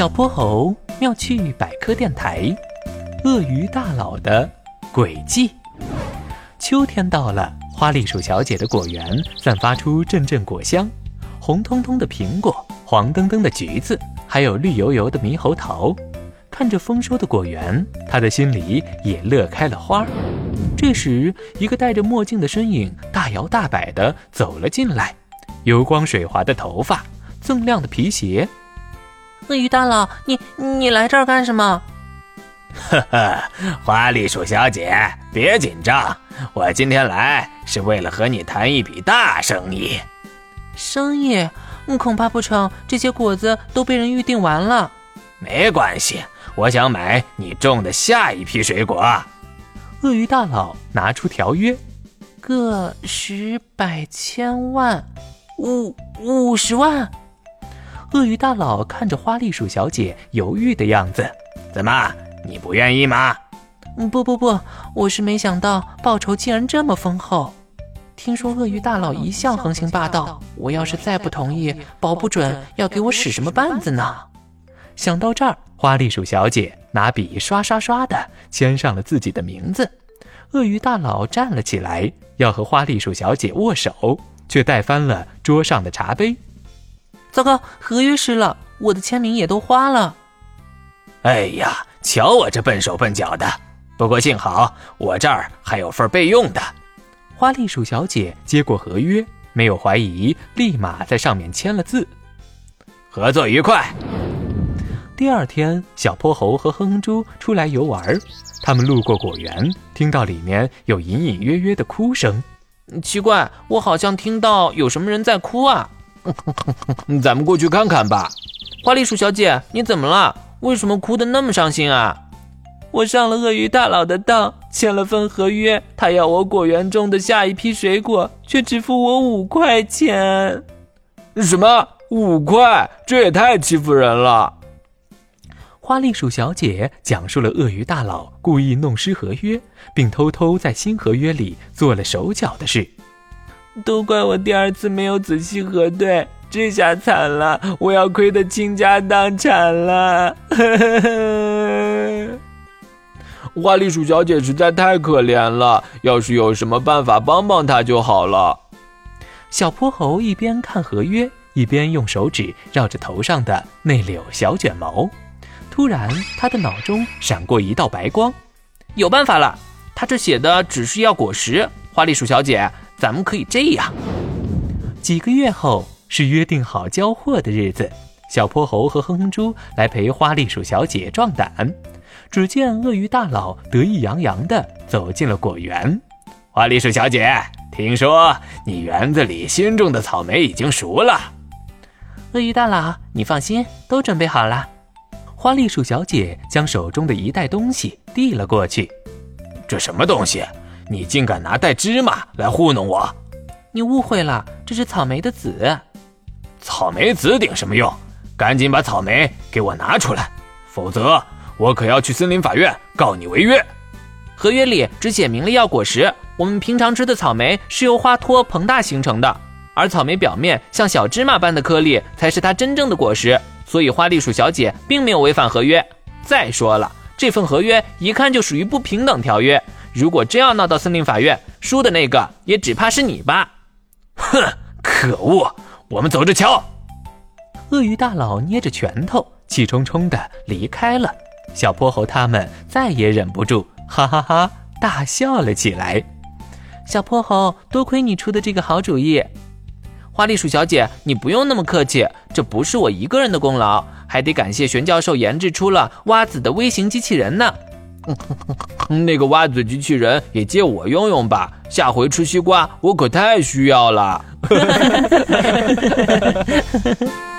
小泼猴妙趣百科电台，鳄鱼大佬的诡计。秋天到了，花栗鼠小姐的果园散发出阵阵果香，红彤彤的苹果，黄澄澄的橘子，还有绿油油的猕猴桃。看着丰收的果园，他的心里也乐开了花。这时，一个戴着墨镜的身影大摇大摆地走了进来，油光水滑的头发，锃亮的皮鞋。鳄鱼大佬，你你来这儿干什么？呵呵，花栗鼠小姐，别紧张，我今天来是为了和你谈一笔大生意。生意？恐怕不成，这些果子都被人预定完了。没关系，我想买你种的下一批水果。鳄鱼大佬拿出条约，个十百千万，五五十万。鳄鱼大佬看着花栗鼠小姐犹豫的样子，怎么，你不愿意吗？不不不，我是没想到报酬竟然这么丰厚。听说鳄鱼大佬一向横行霸道，我要是再不同意，保不准要给我使什么绊子呢。想到这儿，花栗鼠小姐拿笔刷刷刷的签上了自己的名字。鳄鱼大佬站了起来，要和花栗鼠小姐握手，却带翻了桌上的茶杯。糟糕，合约湿了，我的签名也都花了。哎呀，瞧我这笨手笨脚的！不过幸好我这儿还有份备用的。花栗鼠小姐接过合约，没有怀疑，立马在上面签了字。合作愉快。第二天，小泼猴和哼哼猪出来游玩，他们路过果园，听到里面有隐隐约约的哭声。奇怪，我好像听到有什么人在哭啊！咱们过去看看吧。花栗鼠小姐，你怎么了？为什么哭得那么伤心啊？我上了鳄鱼大佬的当，签了份合约，他要我果园种的下一批水果，却只付我五块钱。什么？五块？这也太欺负人了！花栗鼠小姐讲述了鳄鱼大佬故意弄湿合约，并偷偷在新合约里做了手脚的事。都怪我第二次没有仔细核对，这下惨了，我要亏得倾家荡产了。花栗鼠小姐实在太可怜了，要是有什么办法帮帮她就好了。小泼猴一边看合约，一边用手指绕着头上的那绺小卷毛。突然，他的脑中闪过一道白光，有办法了！他这写的只是要果实。花栗鼠小姐。咱们可以这样。几个月后是约定好交货的日子，小泼猴和哼哼猪来陪花栗鼠小姐壮胆。只见鳄鱼大佬得意洋洋地走进了果园。花栗鼠小姐，听说你园子里新种的草莓已经熟了。鳄鱼大佬，你放心，都准备好了。花栗鼠小姐将手中的一袋东西递了过去。这什么东西？你竟敢拿袋芝麻来糊弄我！你误会了，这是草莓的籽。草莓籽顶什么用？赶紧把草莓给我拿出来，否则我可要去森林法院告你违约。合约里只写明了要果实，我们平常吃的草莓是由花托膨大形成的，而草莓表面像小芝麻般的颗粒才是它真正的果实。所以花栗鼠小姐并没有违反合约。再说了，这份合约一看就属于不平等条约。如果真要闹到森林法院，输的那个也只怕是你吧？哼，可恶！我们走着瞧。鳄鱼大佬捏着拳头，气冲冲地离开了。小泼猴他们再也忍不住，哈哈哈大笑了起来。小泼猴，多亏你出的这个好主意。花栗鼠小姐，你不用那么客气，这不是我一个人的功劳，还得感谢玄教授研制出了蛙子的微型机器人呢。那个挖子机器人也借我用用吧，下回吃西瓜我可太需要了。